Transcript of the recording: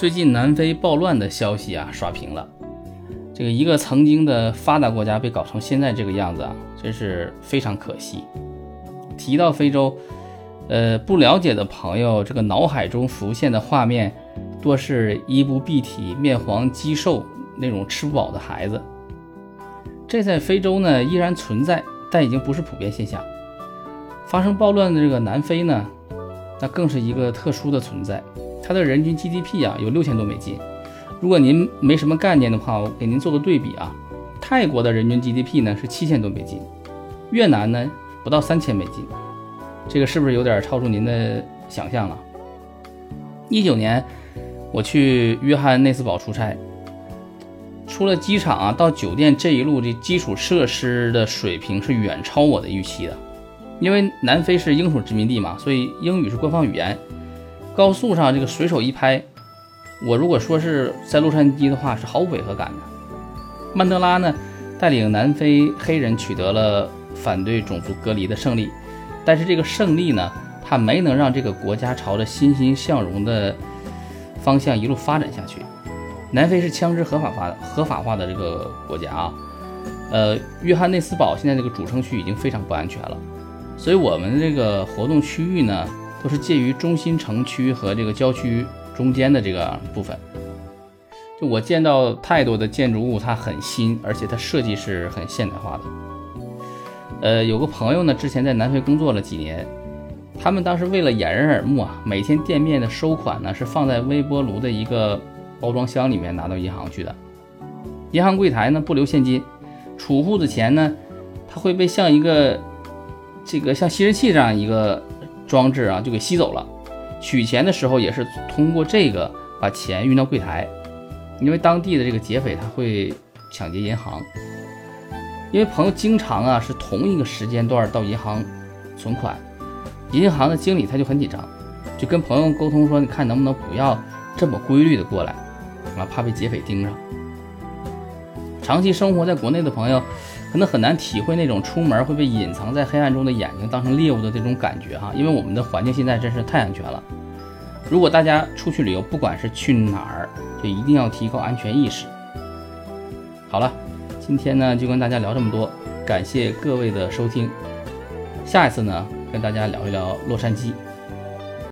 最近南非暴乱的消息啊刷屏了，这个一个曾经的发达国家被搞成现在这个样子啊，真是非常可惜。提到非洲，呃，不了解的朋友，这个脑海中浮现的画面多是衣不蔽体、面黄肌瘦那种吃不饱的孩子。这在非洲呢依然存在，但已经不是普遍现象。发生暴乱的这个南非呢，那更是一个特殊的存在。它的人均 GDP 啊有六千多美金。如果您没什么概念的话，我给您做个对比啊。泰国的人均 GDP 呢是七千多美金，越南呢不到三千美金。这个是不是有点超出您的想象了？一九年我去约翰内斯堡出差，出了机场啊到酒店这一路这基础设施的水平是远超我的预期的。因为南非是英属殖民地嘛，所以英语是官方语言。高速上这个随手一拍，我如果说是在洛杉矶的话，是毫无违和感的。曼德拉呢，带领南非黑人取得了反对种族隔离的胜利，但是这个胜利呢，他没能让这个国家朝着欣欣向荣的方向一路发展下去。南非是枪支合法化、合法化的这个国家啊，呃，约翰内斯堡现在这个主城区已经非常不安全了。所以，我们这个活动区域呢，都是介于中心城区和这个郊区中间的这个部分。就我见到太多的建筑物，它很新，而且它设计是很现代化的。呃，有个朋友呢，之前在南非工作了几年，他们当时为了掩人耳目啊，每天店面的收款呢是放在微波炉的一个包装箱里面拿到银行去的。银行柜台呢不留现金，储户的钱呢，它会被像一个。这个像吸尘器这样一个装置啊，就给吸走了。取钱的时候也是通过这个把钱运到柜台，因为当地的这个劫匪他会抢劫银行。因为朋友经常啊是同一个时间段到银行存款，银行的经理他就很紧张，就跟朋友沟通说：“你看能不能不要这么规律的过来啊，怕被劫匪盯上。”长期生活在国内的朋友。可能很难体会那种出门会被隐藏在黑暗中的眼睛当成猎物的这种感觉哈，因为我们的环境现在真是太安全了。如果大家出去旅游，不管是去哪儿，就一定要提高安全意识。好了，今天呢就跟大家聊这么多，感谢各位的收听。下一次呢跟大家聊一聊洛杉矶。